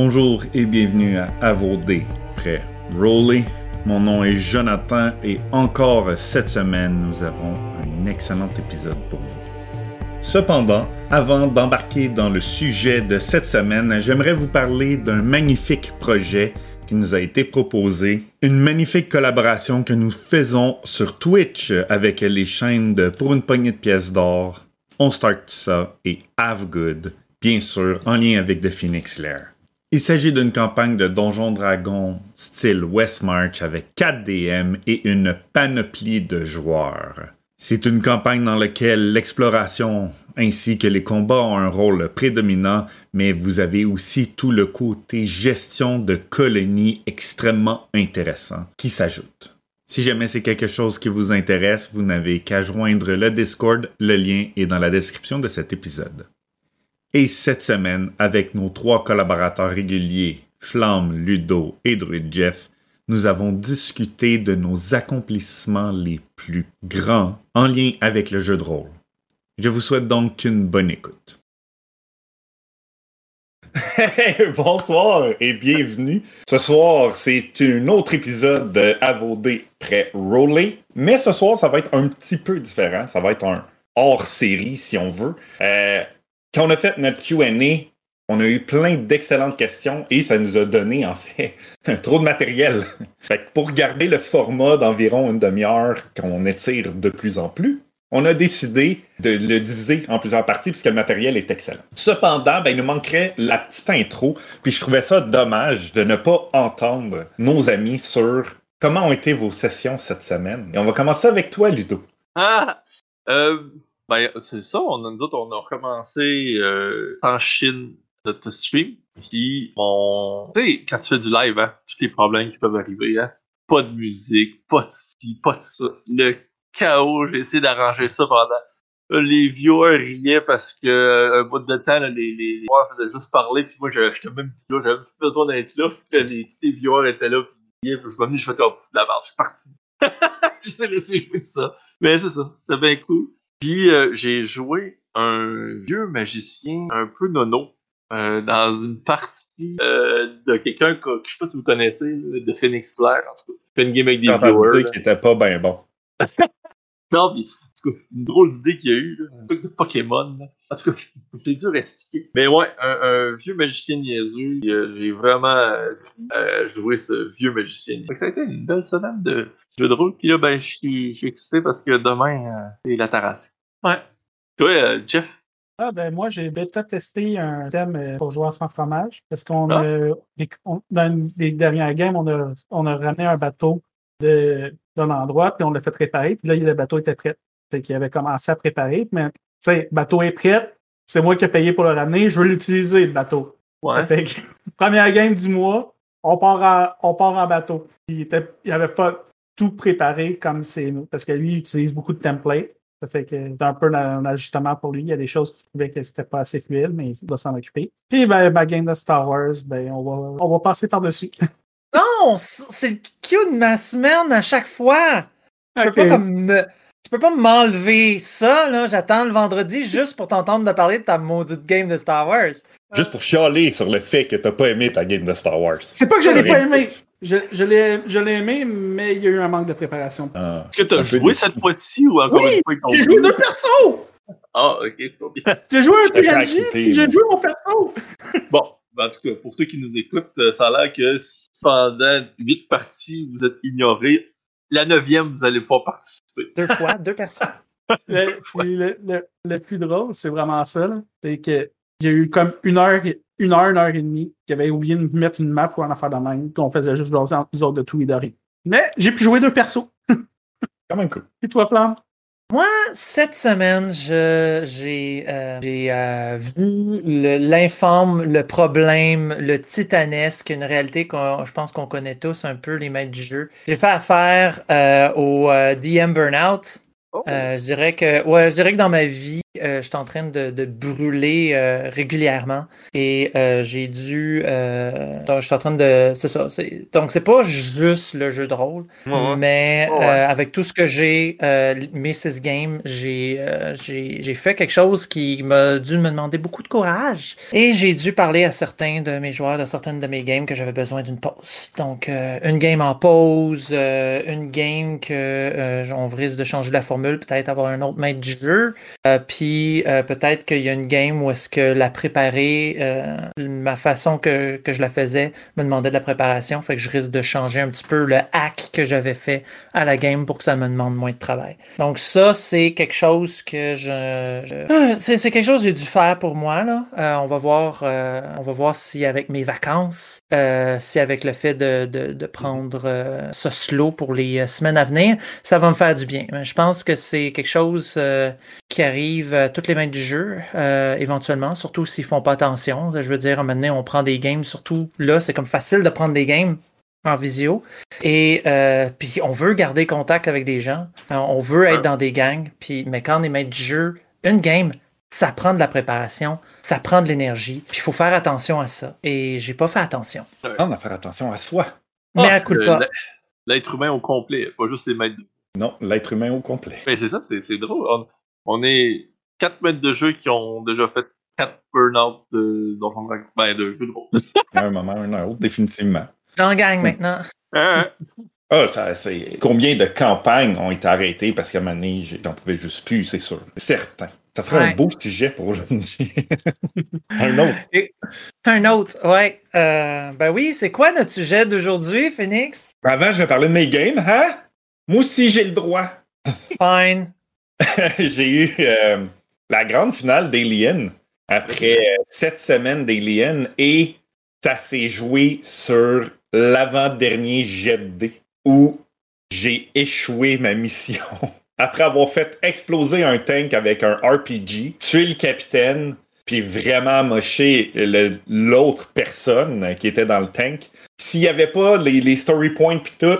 Bonjour et bienvenue à AVOD, prêt Roller. Mon nom est Jonathan et encore cette semaine, nous avons un excellent épisode pour vous. Cependant, avant d'embarquer dans le sujet de cette semaine, j'aimerais vous parler d'un magnifique projet qui nous a été proposé, une magnifique collaboration que nous faisons sur Twitch avec les chaînes de Pour une poignée de pièces d'or, On Start ça et Have Good, bien sûr en lien avec The Phoenix Lair. Il s'agit d'une campagne de Donjon Dragon style Westmarch avec 4 DM et une panoplie de joueurs. C'est une campagne dans laquelle l'exploration ainsi que les combats ont un rôle prédominant, mais vous avez aussi tout le côté gestion de colonies extrêmement intéressant qui s'ajoute. Si jamais c'est quelque chose qui vous intéresse, vous n'avez qu'à joindre le Discord, le lien est dans la description de cet épisode. Et cette semaine, avec nos trois collaborateurs réguliers, Flamme, Ludo et Druid Jeff, nous avons discuté de nos accomplissements les plus grands en lien avec le jeu de rôle. Je vous souhaite donc une bonne écoute. bonsoir et bienvenue. Ce soir, c'est un autre épisode de AVOD pré Roller, mais ce soir, ça va être un petit peu différent. Ça va être un hors-série, si on veut. Euh, quand on a fait notre QA, on a eu plein d'excellentes questions et ça nous a donné, en fait, trop de matériel. fait pour garder le format d'environ une demi-heure qu'on étire de plus en plus, on a décidé de le diviser en plusieurs parties puisque le matériel est excellent. Cependant, ben, il nous manquerait la petite intro, puis je trouvais ça dommage de ne pas entendre nos amis sur comment ont été vos sessions cette semaine. Et on va commencer avec toi, Ludo. Ah! Euh, ben, c'est ça, on nous autres, on a recommencé euh, en Chine notre stream. Puis, on. Tu sais, quand tu fais du live, hein, tous les problèmes qui peuvent arriver, hein. Pas de musique, pas de ci, pas de ça. Le chaos, j'ai essayé d'arranger ça pendant. Les viewers riaient parce que euh, un bout de temps, les, les, les viewers faisaient juste parler, puis moi, j'étais même plus là, j'avais plus besoin d'être là, puis les, les viewers étaient là, puis je me suis je fais comme de la merde, je suis parti. J'essaie de laisser jouer de ça. Mais c'est ça, c'était bien cool. Puis euh, j'ai joué un vieux magicien un peu nono euh, dans une partie euh, de quelqu'un que je sais pas si vous connaissez, de Phoenix Flair, en tout cas. Fait une game avec des viewers. qui était pas bien bon. non, pis, en tout cas, une drôle d'idée qu'il y a eu, là. un truc de Pokémon. Là. En tout cas, c'est dur à expliquer. Mais ouais, un, un vieux magicien niaiseux, j'ai vraiment joué ce vieux magicien. ça a été une belle semaine de jeu de rôle. Puis là, ben, je suis excité parce que demain, c'est la terrasse. Ouais. Toi, Jeff? Ah, ben moi, j'ai bêta testé un thème pour jouer sans fromage. Parce qu'on a, dans les dernières games, on a, on a ramené un bateau d'un endroit, puis on l'a fait préparer. Puis là, le bateau était prêt. Fait qu'il avait commencé à préparer. Mais, tu sais, bateau est prêt. C'est moi qui ai payé pour le ramener. Je veux l'utiliser, le bateau. Ouais. fait que, première game du mois, on part en, on part en bateau. Il n'avait avait pas tout préparé comme c'est nous. Parce que lui, il utilise beaucoup de templates. Ça fait que c'est un peu un ajustement pour lui. Il y a des choses qui trouvaient que c'était pas assez fluide, mais il va s'en occuper. Puis ben, ma game de Star Wars, ben on va, on va passer par-dessus. Non, c'est le cue de ma semaine à chaque fois. Tu peux pas comme me... Tu peux pas m'enlever ça, là. J'attends le vendredi juste pour t'entendre de parler de ta maudite game de Star Wars. Juste pour chialer sur le fait que t'as pas aimé ta game de Star Wars. C'est pas que je l'ai pas aimé. Je, je l'ai aimé, mais il y a eu un manque de préparation. Ah, Est-ce que tu as joué cette fois-ci ou encore oui, une fois J'ai joué deux persos! Ah, ok. J'ai joué un PNJ, j'ai joué mon perso! bon, en tout cas, pour ceux qui nous écoutent, ça a l'air que pendant huit parties, vous êtes ignorés. La neuvième, vous allez pouvoir participer. Deux fois, deux personnes. le, le, le, le, plus drôle, c'est vraiment ça. C'est que il y a eu comme une heure, une heure, une heure et demie qui avait oublié de mettre une map pour en affaire de même, qu'on faisait juste jaser entre nous autres de tout et de rien. Mais j'ai pu jouer deux persos. Quand même cool. Et toi, Flamme? Moi, cette semaine, j'ai euh, euh, vu l'informe, le, problème, le titanesque, une réalité qu'on je pense qu'on connaît tous un peu, les maîtres du jeu. J'ai fait affaire euh, au DM Burnout. Oh. je dirais que ouais, je dirais que dans ma vie, je suis en train de, de brûler régulièrement et j'ai dû. donc, je suis en train de. C'est ça. Donc, c'est pas juste le jeu de rôle, mais avec tout ce que j'ai, mes six games, j'ai j'ai fait quelque chose qui m'a dû me demander beaucoup de courage et j'ai dû parler à certains de mes joueurs de certaines de mes games que j'avais besoin d'une pause. Donc, une game en pause, une game que on risque de changer la formule, peut-être avoir un autre maître du jeu. Euh, puis euh, peut-être qu'il y a une game où est-ce que la préparer, euh, ma façon que, que, je la faisais me demandait de la préparation. Fait que je risque de changer un petit peu le hack que j'avais fait à la game pour que ça me demande moins de travail. Donc ça, c'est quelque chose que je... c'est quelque chose que j'ai dû faire pour moi. Là. on va voir on va voir si avec mes vacances, si avec le fait de, de, de prendre ce slow pour les semaines à venir, ça va me faire du bien. Je pense que c'est quelque chose euh, qui arrive à toutes les mains du jeu, euh, éventuellement, surtout s'ils font pas attention. Je veux dire, maintenant, on prend des games, surtout là, c'est comme facile de prendre des games en visio. Et euh, puis on veut garder contact avec des gens. on veut être dans des gangs. Puis, mais quand on est maître du jeu, une game, ça prend de la préparation, ça prend de l'énergie. Puis il faut faire attention à ça. Et j'ai pas fait attention. On va faire attention à soi. Mais à coup de pas. L'être humain au complet, pas juste les maîtres non, l'être humain au complet. Mais c'est ça, c'est drôle. On, est quatre maîtres de jeu qui ont déjà fait quatre burn-out de, ben, de jeux de rôle. à un moment, un autre, définitivement. Dans gang maintenant. Ah, ah ça, c'est... Combien de campagnes ont été arrêtées parce qu'à un moment donné, j'en pouvais juste plus, c'est sûr. Certain. Ça ferait un beau sujet pour aujourd'hui. un autre. un autre, ouais. Euh, ben oui, c'est quoi notre sujet d'aujourd'hui, Phoenix? Avant, je vais parler de mes games, hein? Moi aussi, j'ai le droit. Fine. j'ai eu euh, la grande finale d'Alien après euh, sept semaines d'Alien et ça s'est joué sur l'avant-dernier jet de où j'ai échoué ma mission. Après avoir fait exploser un tank avec un RPG, tuer le capitaine, puis vraiment mocher l'autre personne qui était dans le tank. S'il n'y avait pas les, les story points puis tout,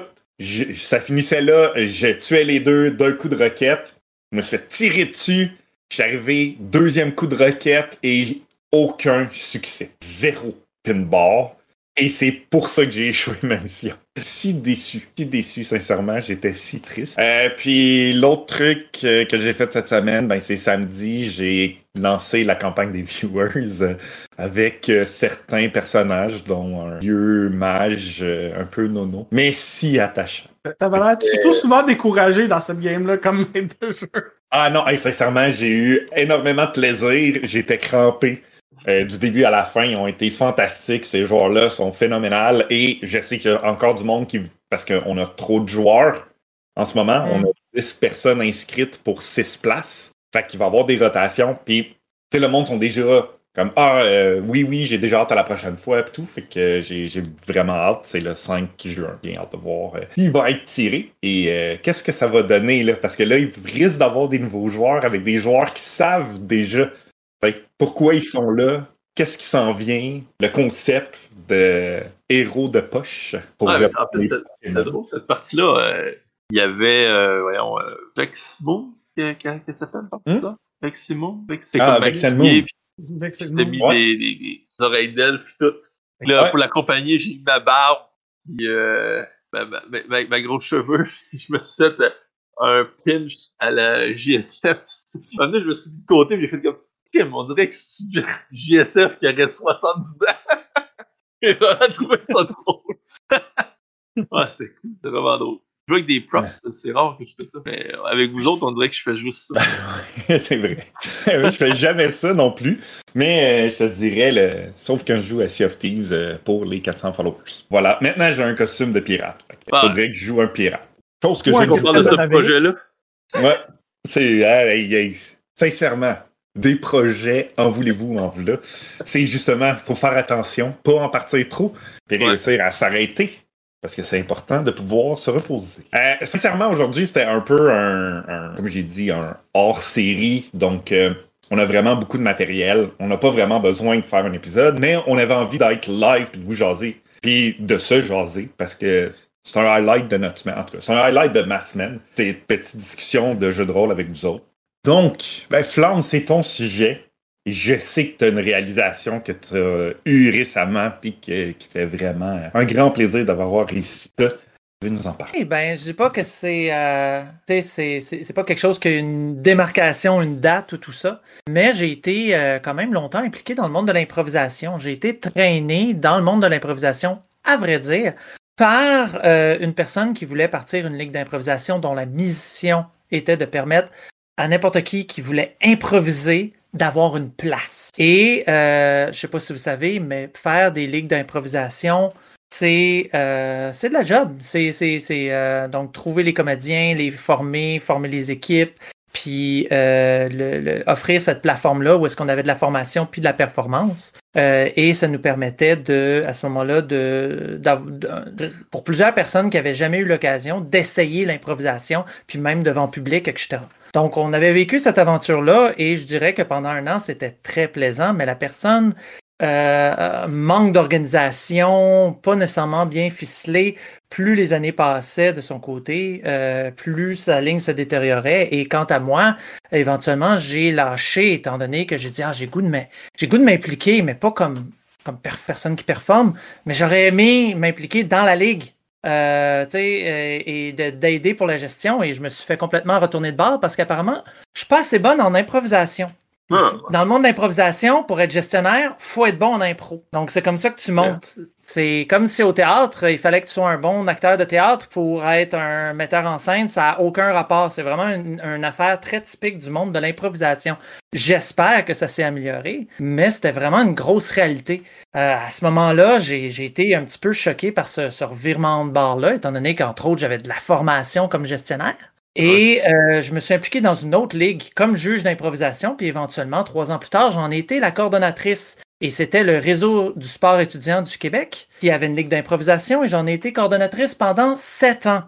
ça finissait là, je tuais les deux d'un coup de roquette. Je me suis fait tirer dessus. J'ai arrivé, deuxième coup de roquette et aucun succès. Zéro pinball. Et c'est pour ça que j'ai échoué ma mission. Si déçu, si déçu, sincèrement, j'étais si triste. Euh, puis l'autre truc euh, que j'ai fait cette semaine, ben, c'est samedi, j'ai lancé la campagne des viewers euh, avec certains personnages, dont un vieux mage un peu nono, mais si attachant. T'avais l'air surtout souvent découragé dans cette game-là comme maître de jeu. Ah non, sincèrement, j'ai eu énormément de plaisir. J'étais crampé. Euh, du début à la fin, ils ont été fantastiques. Ces joueurs-là sont phénoménales. Et je sais qu'il y a encore du monde qui. Parce qu'on a trop de joueurs en ce moment. On a 10 personnes inscrites pour 6 places. Fait qu'il va y avoir des rotations. Puis, tu le monde sont déjà comme Ah, euh, oui, oui, j'ai déjà hâte à la prochaine fois. Puis tout. Fait que j'ai vraiment hâte. C'est le 5 juin. Bien hâte de voir. Euh, il va être tiré. Et qu'est-ce que ça va donner là? Parce que là, il risque d'avoir des nouveaux joueurs avec des joueurs qui savent déjà pourquoi ils sont là? Qu'est-ce qui s'en vient? Le concept de héros de poche. Pour en plus, c'est drôle, cette partie-là. Euh, il y avait, euh, voyons, euh, Vexmo, qu'est-ce qu'elle s'appelle, hmm? ça? Veximo? Ah, Veximo. C'était mis des, des, oreilles d'elfe et tout. là, pour l'accompagner, j'ai mis ma barbe, puis euh, ma, ma, ma, ma, grosse cheveux. je me suis fait un pinch à la JSF. Un je me suis mis de côté, j'ai fait comme on dirait que c'est JSF qui aurait 70 ans. Et a trouvé ça drôle. ouais, c'était cool, c'était vraiment drôle. Je joue avec des props, c'est rare que je fais ça. Mais avec vous autres, on dirait que je fais juste ça. c'est vrai. je fais jamais ça non plus. Mais euh, je te dirais, le... sauf quand je joue à Sea of Thieves euh, pour les 400 followers. Voilà, maintenant j'ai un costume de pirate. Il faudrait que je joue un pirate. Chose que ouais, je parle de ce projet-là. Ouais. C'est. sincèrement, des projets, en voulez-vous, en voilà. C'est justement, il faut faire attention, pas en partir trop, puis réussir à s'arrêter. Parce que c'est important de pouvoir se reposer. Euh, sincèrement, aujourd'hui, c'était un peu un, comme j'ai dit, un hors-série. Donc, euh, on a vraiment beaucoup de matériel. On n'a pas vraiment besoin de faire un épisode, mais on avait envie d'être live et de vous jaser. Puis de se jaser, parce que c'est un highlight de notre semaine. En tout cas, c'est un highlight de ma semaine. C'est une petite discussion de jeu de rôle avec vous autres. Donc, ben, Flamme, c'est ton sujet. Et je sais que tu as une réalisation que tu as eue récemment et qui était vraiment un grand plaisir d'avoir réussi ça. Tu nous en parler? Eh ben, je dis pas que c'est, euh, c'est, pas quelque chose qui a une démarcation, une date ou tout ça, mais j'ai été euh, quand même longtemps impliqué dans le monde de l'improvisation. J'ai été traîné dans le monde de l'improvisation, à vrai dire, par euh, une personne qui voulait partir une ligue d'improvisation dont la mission était de permettre à n'importe qui qui voulait improviser d'avoir une place. Et euh, je sais pas si vous savez, mais faire des ligues d'improvisation, c'est euh, de la job. C'est euh, donc trouver les comédiens, les former, former les équipes, puis euh, le, offrir cette plateforme-là où est-ce qu'on avait de la formation puis de la performance. Euh, et ça nous permettait de, à ce moment-là, de, pour plusieurs personnes qui n'avaient jamais eu l'occasion d'essayer l'improvisation, puis même devant public, etc. Donc, on avait vécu cette aventure-là et je dirais que pendant un an, c'était très plaisant, mais la personne euh, manque d'organisation, pas nécessairement bien ficelé. Plus les années passaient de son côté, euh, plus sa ligne se détériorait. Et quant à moi, éventuellement, j'ai lâché, étant donné que j'ai dit ah j'ai goût de j'ai goût de m'impliquer, mais pas comme comme personne qui performe, mais j'aurais aimé m'impliquer dans la ligue. Euh, euh et d'aider pour la gestion et je me suis fait complètement retourner de bord parce qu'apparemment je suis pas assez bonne en improvisation. Ah. Dans le monde de l'improvisation, pour être gestionnaire, faut être bon en impro. Donc, c'est comme ça que tu montes. C'est comme si au théâtre, il fallait que tu sois un bon acteur de théâtre pour être un metteur en scène. Ça n'a aucun rapport. C'est vraiment une, affaire très typique du monde de l'improvisation. J'espère que ça s'est amélioré, mais c'était vraiment une grosse réalité. Euh, à ce moment-là, j'ai été un petit peu choqué par ce, ce revirement de bord-là, étant donné qu'entre autres, j'avais de la formation comme gestionnaire. Et euh, je me suis impliqué dans une autre ligue comme juge d'improvisation, puis éventuellement, trois ans plus tard, j'en ai été la coordonnatrice. Et c'était le réseau du sport étudiant du Québec qui avait une ligue d'improvisation et j'en ai été coordonnatrice pendant sept ans.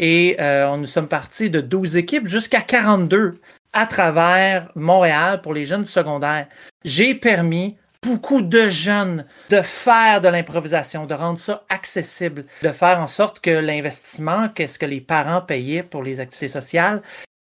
Et euh, nous sommes partis de 12 équipes jusqu'à 42 à travers Montréal pour les jeunes secondaires. J'ai permis beaucoup de jeunes de faire de l'improvisation, de rendre ça accessible, de faire en sorte que l'investissement, qu'est-ce que les parents payaient pour les activités sociales,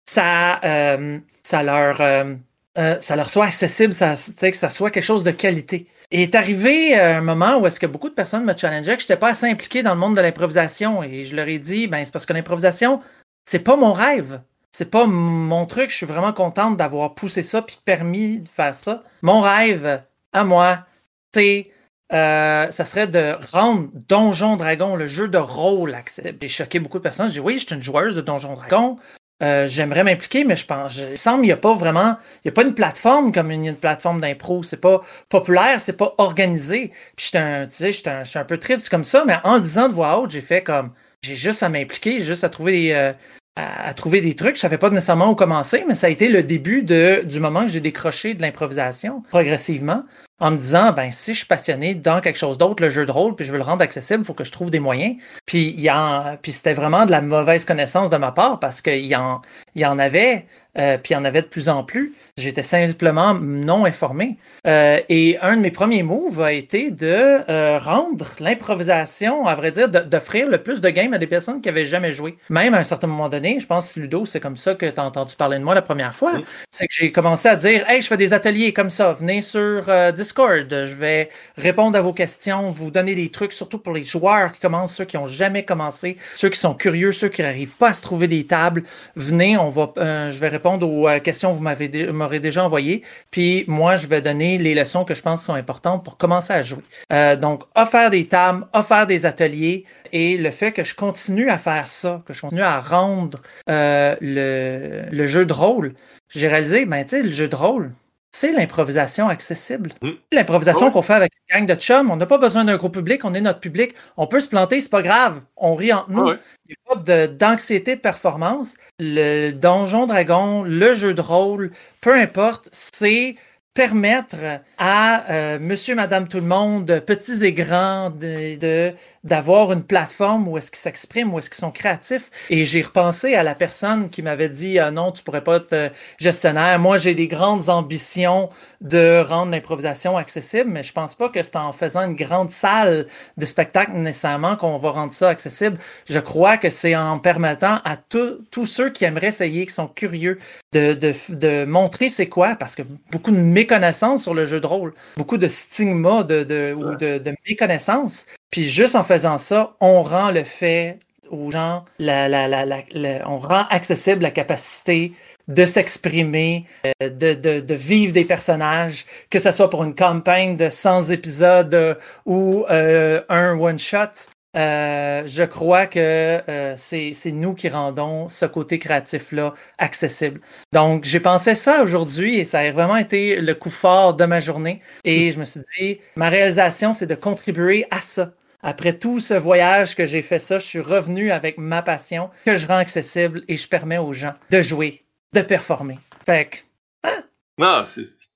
ça, euh, ça leur euh, euh, ça leur soit accessible, que ça soit quelque chose de qualité. Et est arrivé un moment où est-ce que beaucoup de personnes me challengeaient que je n'étais pas assez impliqué dans le monde de l'improvisation et je leur ai dit ben c'est parce que l'improvisation c'est pas mon rêve. C'est pas mon truc, je suis vraiment contente d'avoir poussé ça puis permis de faire ça. Mon rêve, à moi, c'est euh, ça serait de rendre Donjon Dragon, le jeu de rôle. J'ai choqué beaucoup de personnes. J'ai dit oui, je suis une joueuse de Donjon Dragon. Euh, j'aimerais m'impliquer, mais je pense, il semble qu'il n'y a pas vraiment, il n'y a pas une plateforme comme une, plateforme d'impro. C'est pas populaire, c'est pas organisé. Puis j'étais un, tu sais, je un peu triste comme ça, mais en disant de voix haute, j'ai fait comme, j'ai juste à m'impliquer, juste à trouver des, euh, à, trouver des trucs. Je savais pas nécessairement où commencer, mais ça a été le début de, du moment que j'ai décroché de l'improvisation progressivement en me disant ben si je suis passionné dans quelque chose d'autre, le jeu de rôle, puis je veux le rendre accessible, il faut que je trouve des moyens. Puis il y en, puis c'était vraiment de la mauvaise connaissance de ma part parce qu'il y en, il y en avait, euh, puis il y en avait de plus en plus. J'étais simplement non informé. Euh, et un de mes premiers moves a été de euh, rendre l'improvisation, à vrai dire, d'offrir le plus de games à des personnes qui avaient jamais joué. Même à un certain moment donné, je pense, Ludo, c'est comme ça que tu as entendu parler de moi la première fois. C'est que j'ai commencé à dire Hey, je fais des ateliers comme ça, venez sur euh, Discord, je vais répondre à vos questions, vous donner des trucs, surtout pour les joueurs qui commencent, ceux qui ont jamais commencé, ceux qui sont curieux, ceux qui n'arrivent pas à se trouver des tables. Venez, on va, je vais répondre aux questions que vous m'avez m'aurez déjà envoyé. Puis moi, je vais donner les leçons que je pense sont importantes pour commencer à jouer. Euh, donc, offrir des tables, offrir des ateliers et le fait que je continue à faire ça, que je continue à rendre euh, le, le jeu de rôle, j'ai réalisé, ben, tu sais, le jeu de rôle, c'est l'improvisation accessible. Mm. L'improvisation qu'on fait avec une gang de chums, on n'a pas besoin d'un gros public, on est notre public. On peut se planter, c'est pas grave. On rit entre nous. Il n'y a pas d'anxiété de, performance. Le donjon dragon, le jeu de rôle, peu importe, c'est permettre à euh, monsieur, madame, tout le monde, petits et grands, de, d'avoir une plateforme où est-ce qu'ils s'expriment, où est-ce qu'ils sont créatifs. Et j'ai repensé à la personne qui m'avait dit ah non, tu pourrais pas être gestionnaire. Moi, j'ai des grandes ambitions de rendre l'improvisation accessible, mais je pense pas que c'est en faisant une grande salle de spectacle nécessairement qu'on va rendre ça accessible. Je crois que c'est en permettant à tous ceux qui aimeraient essayer, qui sont curieux, de, de, de montrer c'est quoi, parce que beaucoup de méconnaissances sur le jeu de rôle, beaucoup de stigma de, de, ou de, de méconnaissances. Puis juste en faisant ça, on rend le fait aux gens, la, la, la, on rend accessible la capacité de s'exprimer, euh, de, de, de, vivre des personnages, que ce soit pour une campagne de 100 épisodes euh, ou euh, un one-shot. Euh, je crois que euh, c'est nous qui rendons ce côté créatif-là accessible. Donc, j'ai pensé ça aujourd'hui et ça a vraiment été le coup fort de ma journée. Et je me suis dit, ma réalisation, c'est de contribuer à ça. Après tout ce voyage que j'ai fait ça, je suis revenu avec ma passion que je rends accessible et je permets aux gens de jouer, de performer. Fait que, hein? Non,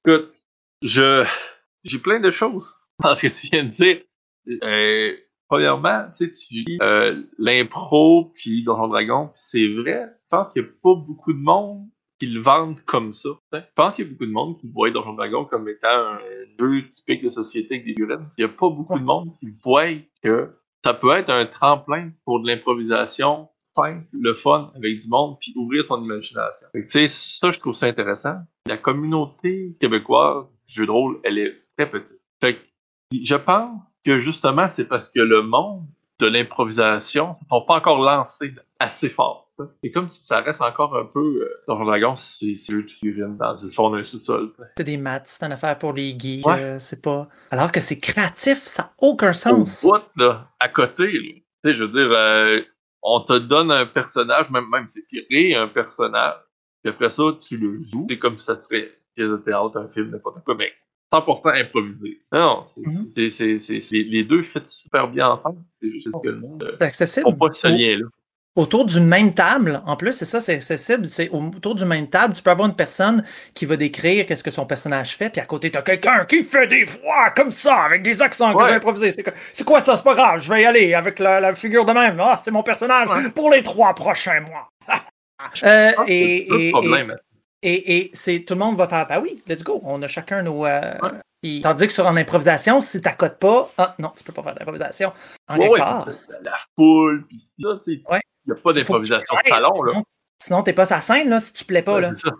écoute, je, j'ai plein de choses parce que tu viens de dire. Euh, premièrement, tu sais, tu lis euh, l'impro puis Donjon Dragon, c'est vrai, je pense qu'il n'y a pas beaucoup de monde qui le vendent comme ça. Je pense qu'il y a beaucoup de monde qui voit Donjon Dragon comme étant un jeu typique de société avec des figurines. Il n'y a pas beaucoup de monde qui voit que ça peut être un tremplin pour de l'improvisation, le fun avec du monde, puis ouvrir son imagination. Tu sais, ça, je trouve ça intéressant. La communauté québécoise du jeu de rôle, elle est très petite. Fait que, je pense que justement, c'est parce que le monde de l'improvisation ne sont pas encore lancés assez fort. C'est comme si ça reste encore un peu. Euh, dans le dragon, c'est eux qui viennent dans le fond d'un sous-sol. C'est des maths, c'est une affaire pour les geeks. Euh, c'est pas. Alors que c'est créatif, ça n'a aucun sens. Au bout, là, à côté, tu sais, je veux dire, euh, on te donne un personnage, même, même c'est créé un personnage, puis après ça, tu le joues. C'est comme si ça serait pièce de théâtre, un film, n'importe quoi, mais 100% improvisé. Non, c'est, les deux fit super bien ensemble. C'est juste que le monde. C'est accessible. pas ce lien-là. Autour d'une même table, en plus, c'est ça, c'est accessible. C'est autour d'une même table, tu peux avoir une personne qui va décrire qu'est-ce que son personnage fait, puis à côté, tu as quelqu'un qui fait des voix comme ça, avec des accents que j'ai improvisés. C'est quoi ça? C'est pas grave, je vais y aller avec la, figure de même. Ah, c'est mon personnage pour les trois prochains mois. euh, et, et, et, et c'est tout le monde va faire, bah oui, let's go, on a chacun nos. Euh, tandis que sur en improvisation, si t'accotes pas, ah non, tu peux pas faire d'improvisation. En quelque part. La foule, puis ça, il n'y a pas d'improvisation de salon, là. Sinon, t'es pas sa scène, là, si tu plais pas, là. Ça.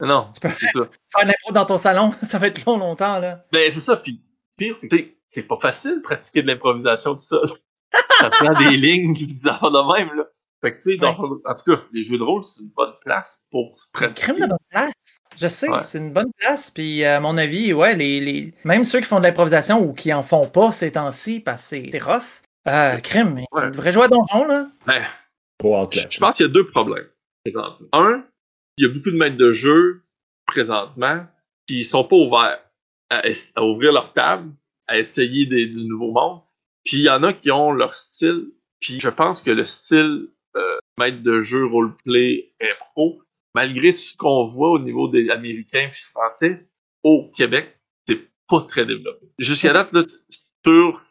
Non. Tu peux faire de l'impro dans ton salon, ça va être long, longtemps, là. Ben, c'est ça, puis pire, c'est que c'est pas facile de pratiquer de l'improvisation tout ça. ça prend des lignes qui disent de même, là. Fait que, tu sais, en tout cas, les jeux de rôle, c'est une bonne place pour se pratiquer. crime de bonne place. Je sais, c'est une bonne place. Puis, à mon avis, ouais, les, les... même ceux qui font de l'improvisation ou qui en font pas ces temps-ci, parce que c'est rough, euh, crime, ils devraient jouer à Donjon, là. Ben, je pense qu'il y a deux problèmes, présentement. Un, il y a beaucoup de maîtres de jeu, présentement, qui sont pas ouverts à, à ouvrir leur table, à essayer des, du nouveau monde. Puis, il y en a qui ont leur style. Puis, je pense que le style euh, maître de jeu roleplay pro, malgré ce qu'on voit au niveau des Américains et Français, au Québec, c'est pas très développé. Jusqu'à date, sur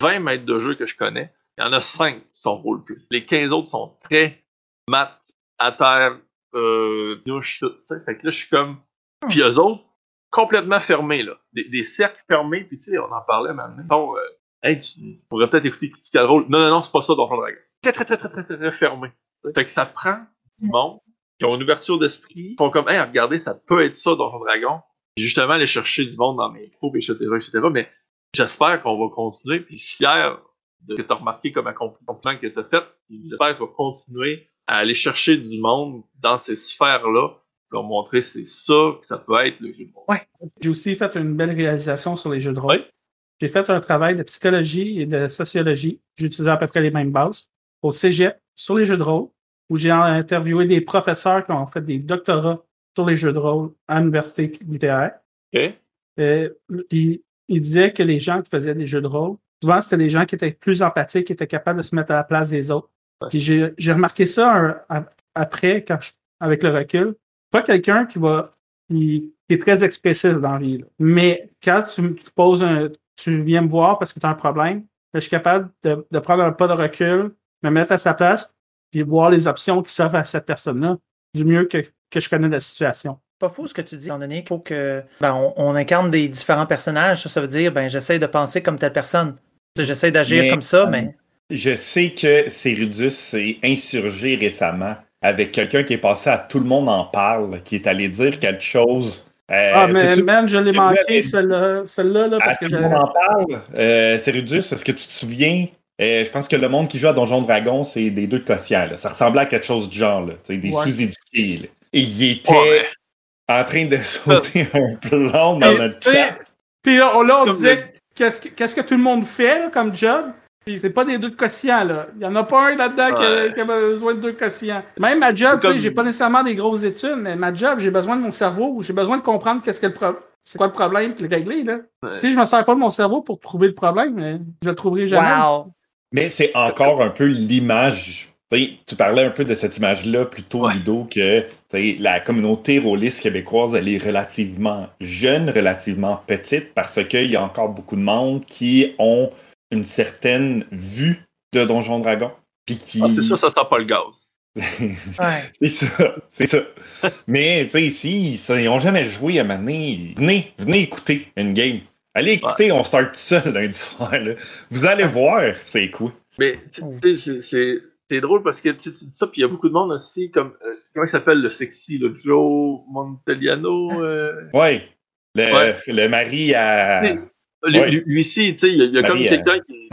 20 maîtres de jeu que je connais, il y en a 5 qui sont roleplay. Les 15 autres sont très mat, à terre, euh, douche, tout, Fait que là, je suis comme... Hmm. Puis eux autres, complètement fermés, là. Des, cercles fermés, puis tu sais, on en parlait maintenant. Bon, euh, hey, tu pourrais peut-être écouter Critical Role. Non, non, non, c'est pas ça, Donjon Dragon très, très, très, très, très, très fermé. Fait que ça prend du monde qui ont une ouverture d'esprit, qui font comme, hey, regardez, ça peut être ça dans le dragon. Et justement, aller chercher du monde dans mes groupes, etc., etc. Mais j'espère qu'on va continuer, puis je suis fier de ce que tu as remarqué comme accomplissement que tu as fait. J'espère que tu vas continuer à aller chercher du monde dans ces sphères-là pour montrer c'est ça que ça peut être le jeu de rôle. Ouais. J'ai aussi fait une belle réalisation sur les jeux de rôle. J'ai fait un travail de psychologie et de sociologie. J'utilisais à peu près les mêmes bases au cégep sur les jeux de rôle, où j'ai interviewé des professeurs qui ont fait des doctorats sur les jeux de rôle à l'université littéraire. OK. Euh, ils disaient que les gens qui faisaient des jeux de rôle, souvent, c'était des gens qui étaient plus empathiques, qui étaient capables de se mettre à la place des autres. Puis j'ai remarqué ça après, quand avec le recul. Pas quelqu'un qui va qui, est très expressif dans la vie. Mais quand tu, tu poses un, tu viens me voir parce que tu as un problème, je suis capable de, de, prendre un pas de recul, me mettre à sa place, puis voir les options qui s'offrent à cette personne-là du mieux que, que je connais la situation pas faux ce que tu dis, étant donné qu'il faut que ben, on, incarne des différents personnages. Ça, ça veut dire ben j'essaie de penser comme telle personne. J'essaie d'agir comme ça, mais. Je sais que Cérudus s'est insurgé récemment avec quelqu'un qui est passé à Tout le monde en parle, qui est allé dire quelque chose. Euh, ah, mais man, je l'ai manqué, celle-là, celle-là, parce que Tout le monde en parle. Euh, Cérudus, est-ce que tu te souviens? Euh, je pense que le monde qui joue à Donjon Dragon, c'est des deux de quotient. Ça ressemblait à quelque chose du genre, là, des sous-éduqués. Et il était en train de sauter un plomb dans notre chat. Puis là, on, disait, qu'est-ce que, qu'est-ce que tout le monde fait comme job? c'est pas des deux quotients, là. Il y en a pas un là-dedans qui, a, besoin de deux quotients. Même ma job, tu sais, j'ai pas nécessairement des grosses études, mais ma job, j'ai besoin de mon cerveau. J'ai besoin de comprendre qu'est-ce que le problème. C'est quoi le problème puis le régler, là. Si je me sers pas de mon cerveau pour trouver le problème, je le trouverai jamais. Wow. Mais c'est encore un peu l'image tu parlais un peu de cette image-là plutôt, Ludo, que la communauté rôliste québécoise, elle est relativement jeune, relativement petite, parce qu'il y a encore beaucoup de monde qui ont une certaine vue de Donjon Dragon. Puis qui... Ah, c'est sûr, ça sent pas le gaz. c'est ça, c'est ça. Mais, tu sais, ici, ils n'ont jamais joué à Mané. Venez, venez écouter une game. Allez écouter, on start tout seul lundi soir. Vous allez voir, c'est cool. Mais, tu sais, c'est c'est drôle parce que tu, dis ça, puis il y a beaucoup de monde aussi, comme. Euh, comment il s'appelle le sexy, le Joe Monteliano euh... Ouais. Le, le mari à. Lui, lui, ci, tu sais, il y a, comme quelqu'un qui.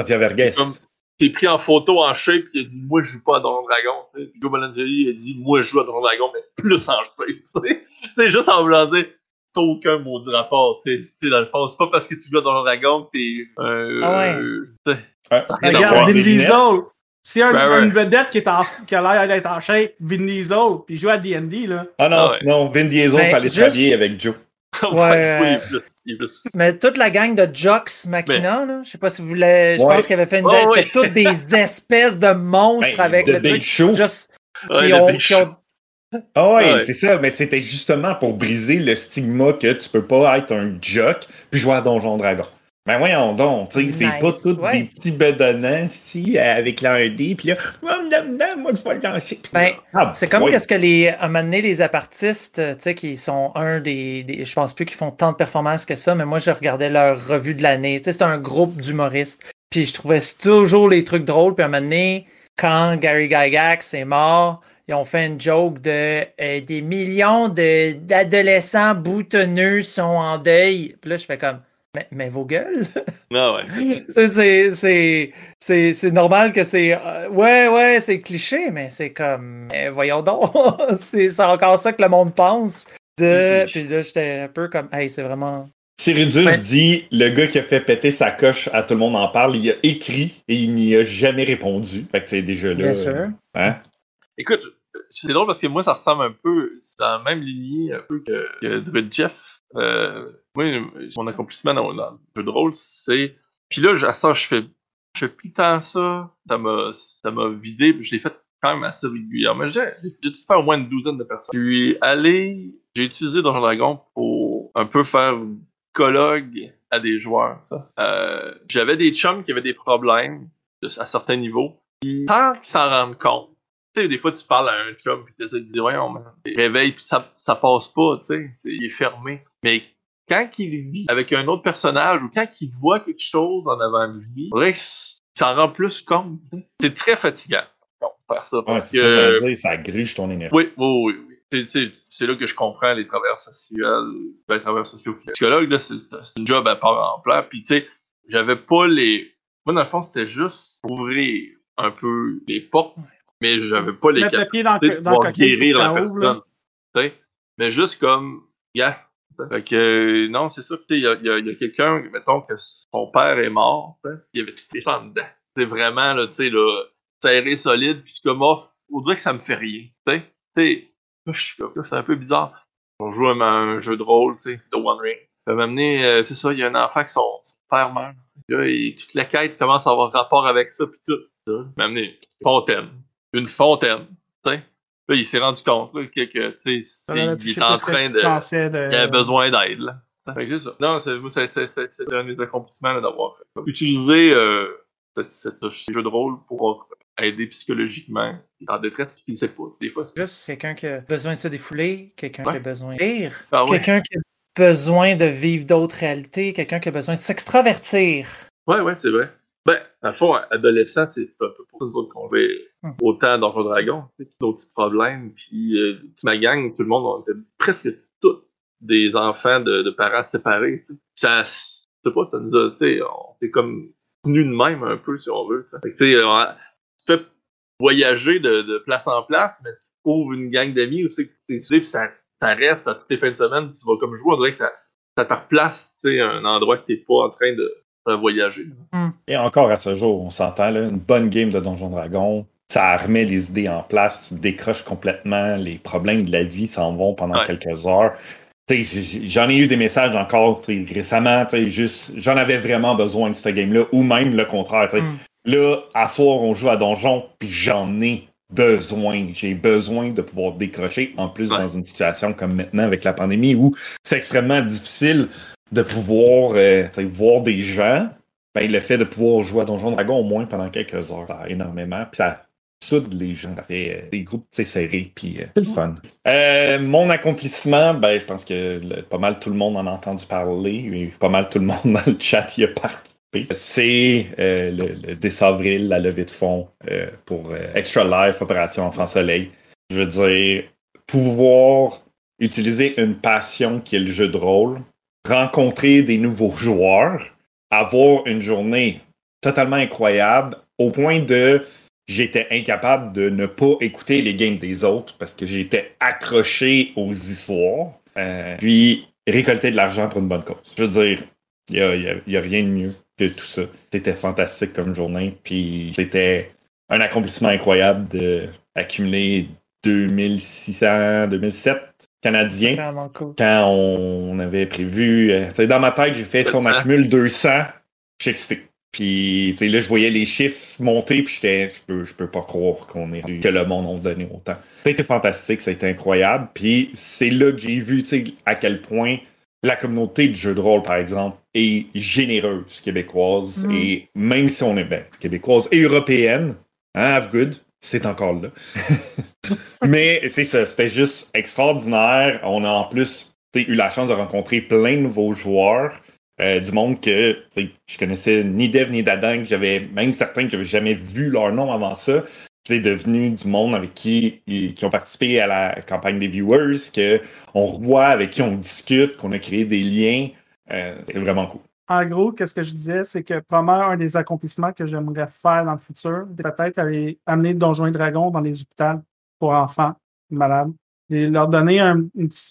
qui est pris en photo en shape qui a dit Moi, je joue pas à Donjon Dragon. T'sais. Joe Monteliano a dit Moi, je joue à Donjon Dragon, mais plus en shape. Tu sais, juste en voulant dire T'as aucun maudit rapport. Tu sais, dans le fond, c'est pas parce que tu joues à Donjon Dragon que t'es. Euh, ah ouais. Euh, Regarde, Vin Diesel. C'est un, une vedette qui, est en, qui a l'air d'être en shape, Vin Diesel, puis joue à D&D, là. Ah non, ah non, Vin Diesel ben, fallait travailler avec Joe. Ouais. oui, Mais toute la gang de Jocks Machina, là, je sais pas si vous voulez, je pense qu'il avait fait une. Oh, C'était toutes des espèces de monstres ben, avec le truc. Show. Juste, qui, ont, qui ont, ah ouais, c'est ça, mais c'était justement pour briser le stigma que tu peux pas être un jock puis jouer à Donjon Dragon. Ben voyons donc, tu sais, c'est pas tous des petits bedonnants ici avec l'RD, puis là, moi je vais le danser. Ben, ah, c'est comme qu'est-ce que les, à un moment donné, les apartistes, tu sais, qui sont un des, des, je pense plus qu'ils font tant de performances que ça, mais moi je regardais leur revue de l'année, tu sais, c'est un groupe d'humoristes, puis je trouvais toujours les trucs drôles, puis à un moment donné, quand Gary Gygax est mort, ils ont fait une joke de euh, des millions d'adolescents boutonneux sont en deuil, puis là je fais comme mais, vos gueules? Ah ouais. c'est normal que c'est. Euh, ouais, ouais, c'est cliché, mais c'est comme. voyons donc. c'est encore ça que le monde pense. De... Puis là, j'étais un peu comme. Hey, c'est vraiment. Cyrudus dit le gars qui a fait péter sa coche à tout le monde en parle, il a écrit et il n'y a jamais répondu. Fait que c'est déjà là. Bien sûr. Hein? Écoute, c'est drôle parce que moi, ça ressemble un peu. C'est dans la même lignée un peu que, que Jeff. Euh, moi, mon accomplissement dans, le jeu de rôle, c'est. Puis là, à ça, je fais, je fais plus tant ça. Ça m'a, ça m'a vidé. Je l'ai fait quand même assez régulièrement. J'ai, j'ai dû faire au moins une douzaine de personnes. Puis allé, j'ai utilisé Donjon Dragon pour un peu faire collogue à des joueurs. Euh, j'avais des chums qui avaient des problèmes à certains niveaux. Tant qu'ils s'en rendent compte, tu sais, des fois, tu parles à un chum, puis tu essaies de dire, ouais, on réveille, puis ça, ça passe pas, tu sais, il est fermé. Mais quand il vit avec un autre personnage ou quand il voit quelque chose en avant de lui, ça rend plus compte. C'est très fatigant faire ça parce que. Ça, gruge ton énergie. Oui, oui, oui. C'est là que je comprends les travers sociaux, ben, les travers sociaux. Psychologue, là, c'est une job à part en plein. Puis, tu sais, j'avais pas les. Moi, dans le fond, c'était juste ouvrir un peu les portes, mais j'avais pas les capacités de guérir la personne. Mais juste comme, yeah, fait que, euh, non, c'est ça. Il y a, y a, quelqu'un, mettons que son père est mort, il y avait tout les gens dedans. C'est vraiment, là, tu sais, là, serré, solide, puis comme, oh, on dirait que ça me fait rien. Tu sais, c'est un peu bizarre. On joue à un, jeu de rôle, tu sais, The One Ring. Ça m'a amené, euh, c'est ça, il y a un enfant qui son, père meurt. Là, et toute la quête commence à avoir rapport avec ça, puis tout. Ça m'a amené une fontaine. Une fontaine, tu sais. Là, il s'est rendu compte là, que, que tu sais, il est en train de. de... Il a besoin d'aide. C'est ça. Non, c'est un des accomplissements d'avoir utilisé euh, cette, jeu de rôle pour aider psychologiquement en détresse qui ne sait pas. Des fois, Juste quelqu'un qui a besoin de se défouler, quelqu'un qui a besoin de rire, ah quelqu'un qui a besoin de vivre d'autres réalités, quelqu'un qui a besoin de s'extravertir. Ouais, ouais, c'est vrai. Ben, à fond, adolescent, c'est un peu pour nous autres qu'on veut hum. autant dans le Dragon, nos petits problèmes, puis euh, ma gang, tout le monde, on était presque tous des enfants de, parents séparés. T'sais. Ça, c'est pas, ça nous a, on est comme tenus de même un peu, si on veut. Fait que, tu peux voyager de, place en place, mais tu trouves une gang d'amis aussi que c'est puis ça, ça reste à toutes les fins de semaine, tu vas comme jouer, on dirait que ça, ça te replace, tu sais, un endroit que t'es pas en train de, voyager. Hmm. Et encore à ce jour, on s'entend, là, une bonne game de Donjon Dragon, ça remet les idées en place, tu décroches complètement, les problèmes de la vie s'en vont pendant quelques heures. J'en ai eu des messages encore récemment, juste j'en avais vraiment besoin de cette game-là, ou même le contraire. Mm. Là, à soir, on joue à donjon, puis j'en ai besoin. J'ai besoin de pouvoir décrocher, en plus dans une situation comme maintenant avec la pandémie où c'est extrêmement difficile de pouvoir euh, voir des gens. Ben, le fait de pouvoir jouer à Donjon Dragon au moins pendant quelques heures, ça énormément. Puis ça soude les gens. Ça fait euh, des groupes serrés, puis euh, c'est le fun. Euh, mon accomplissement, ben, je pense que pas mal tout le monde en a entendu parler, et pas mal tout le monde dans le chat y a participé. C'est le, 10 avril, la levée de fonds pour Extra Life, Opération Enfant Soleil. Je veux dire, pouvoir utiliser une passion qui est le jeu de rôle, rencontrer des nouveaux joueurs, avoir une journée totalement incroyable au point de j'étais incapable de ne pas écouter les games des autres parce que j'étais accroché aux histoires. Euh, puis récolter de l'argent pour une bonne cause. Je veux dire, il n'y a, rien de mieux que tout ça. C'était fantastique comme journée. Puis c'était un accomplissement incroyable d'accumuler 2600, 2007 Canadiens. Quand on avait prévu. Euh, dans ma tête, j'ai fait si on accumule 200, j'ai excité. Puis là, je voyais les chiffres monter, puis j'étais, je peux, je peux pas croire qu'on est que le monde a donné autant. Ça a été fantastique, ça a été incroyable. Puis c'est là que j'ai vu à quel point la communauté de jeux de rôle, par exemple, est généreuse québécoise. Mm. Et même si on est bien québécoise et européenne, hein, have good, c'est encore là. Mais c'est ça, c'était juste extraordinaire. On a en plus eu la chance de rencontrer plein de nouveaux joueurs. Euh, du monde que je connaissais ni Dev ni Dadan, que j'avais même certains que j'avais jamais vu leur nom avant ça. C'est devenu du monde avec qui, qui ont participé à la campagne des viewers, qu'on voit, avec qui on discute, qu'on a créé des liens. Euh, c'est vraiment cool. En gros, qu'est-ce que je disais, c'est que probablement un des accomplissements que j'aimerais faire dans le futur, peut-être aller amener Donjons et Dragons dans les hôpitaux pour enfants malades et leur donner un,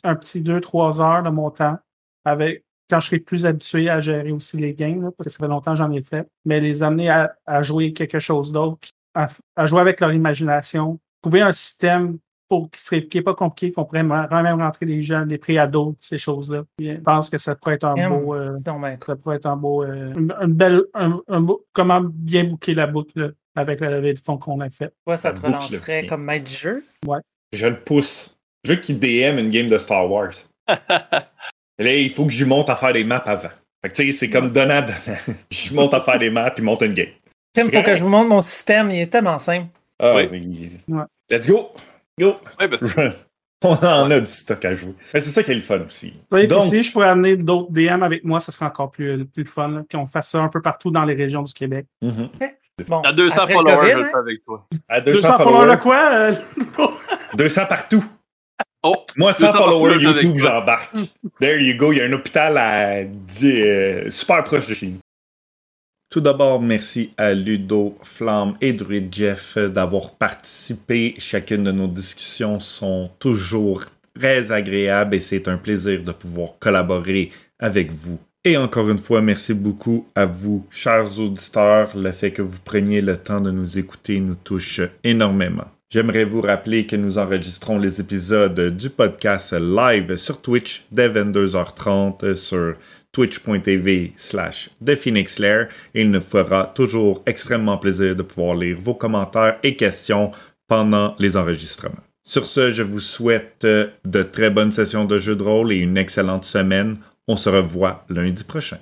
un petit 2-3 heures de mon temps avec quand je serai plus habitué à gérer aussi les games, parce que ça fait longtemps que j'en ai fait, mais les amener à, jouer quelque chose d'autre, à, jouer avec leur imagination, trouver un système pour, qui serait qui n'est pas compliqué, qu'on pourrait même rentrer des jeunes, des pré-ados, ces choses-là. Je pense que ça pourrait être un beau. Euh, ça pourrait être un beau. Euh, une, belle. Un, comment bien boucler la boucle avec la levée de fonds qu'on a fait. Ouais, ça te relancerait comme maître du jeu? Ouais. Je le pousse. Je veux qu'il DM une game de Star Wars. là, il faut que je monte à faire des maps avant. Fait que, tu sais, c'est comme donnant, je monte à faire des maps puis monte une game. Il faut que je vous montre mon système, il est tellement simple. Ah, oui. Let's go! Go! On en a du stock à jouer. Mais c'est ça qui est le fun aussi. Donc, si je pourrais amener d'autres DM avec moi, ça serait encore plus, plus fun. Qu'on fasse ça un peu partout dans les régions du Québec. Mm bon, à 200 followers, je le fais avec toi. À 200, 200 followers de quoi? 200 partout. Oh, Moi, 100 followers YouTube, j'embarque. There you go. Il y a un hôpital à euh, super proche de chez nous. Tout d'abord, merci à Ludo, Flamme et Druid Jeff d'avoir participé. Chacune de nos discussions sont toujours très agréables et c'est un plaisir de pouvoir collaborer avec vous. Et encore une fois, merci beaucoup à vous, chers auditeurs. Le fait que vous preniez le temps de nous écouter nous touche énormément. J'aimerais vous rappeler que nous enregistrons les épisodes du podcast live sur Twitch dès 22h30 sur twitch.tv slash ThePhoenixLair et il nous fera toujours extrêmement plaisir de pouvoir lire vos commentaires et questions pendant les enregistrements. Sur ce, je vous souhaite de très bonnes sessions de jeux de rôle et une excellente semaine. On se revoit lundi prochain.